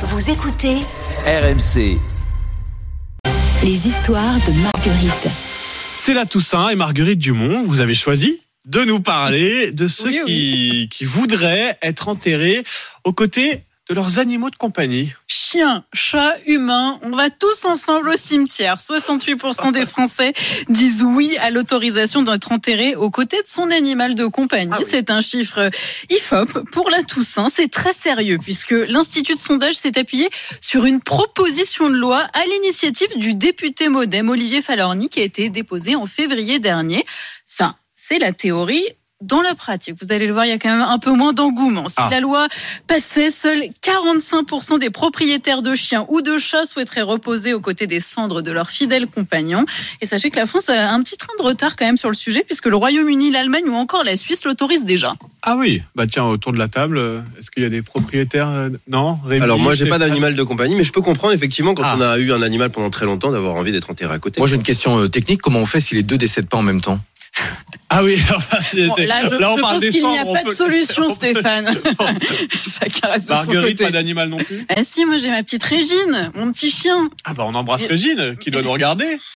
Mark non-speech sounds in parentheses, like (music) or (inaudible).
Vous écoutez RMC. les histoires de Marguerite. C'est la Toussaint et Marguerite Dumont, vous avez choisi de nous parler de ceux Oui, Qui, qui voudraient être enterrés aux côtés de leurs animaux de compagnie. Chiens, chats, humains, on va tous ensemble au cimetière. 68% des Français disent oui à l'autorisation d'être enterré aux côtés de son animal de compagnie. C'est un chiffre IFOP pour la Toussaint. C'est très sérieux puisque l'Institut de sondage s'est appuyé sur une proposition de loi à l'initiative du député modem Olivier Falorni qui a été déposée en février dernier. Ça, c'est la théorie. Dans la pratique, vous allez le voir, il y a quand même un peu moins d'engouement. Si Ah. la loi passait, seuls 45% des propriétaires de chiens ou de chats souhaiteraient reposer aux côtés des cendres de leurs fidèles compagnons. Et sachez que la France a un petit train de retard quand même sur le sujet, puisque le Royaume-Uni, l'Allemagne ou encore la Suisse l'autorisent déjà. Ah oui, bah tiens, autour de la table, euh, est-ce qu'il y a des propriétaires euh, Non Rémi, Alors moi j'ai pas d'animal de compagnie, mais je peux comprendre effectivement quand Ah. on a eu un animal pendant très longtemps d'avoir envie d'être enterré à côté. Moi j'ai une question euh, technique, comment on fait si les deux décèdent pas en même temps? (laughs) Ah oui, (laughs) Bon, là, je, là, on je parle pense qu'il n'y a pas de solution, (laughs) Stéphane. Chacun sur son Marguerite, pas d'animal non plus Ah si, moi j'ai ma petite Régine, mon petit chien. Ah bah on embrasse Régine, qui doit nous regarder.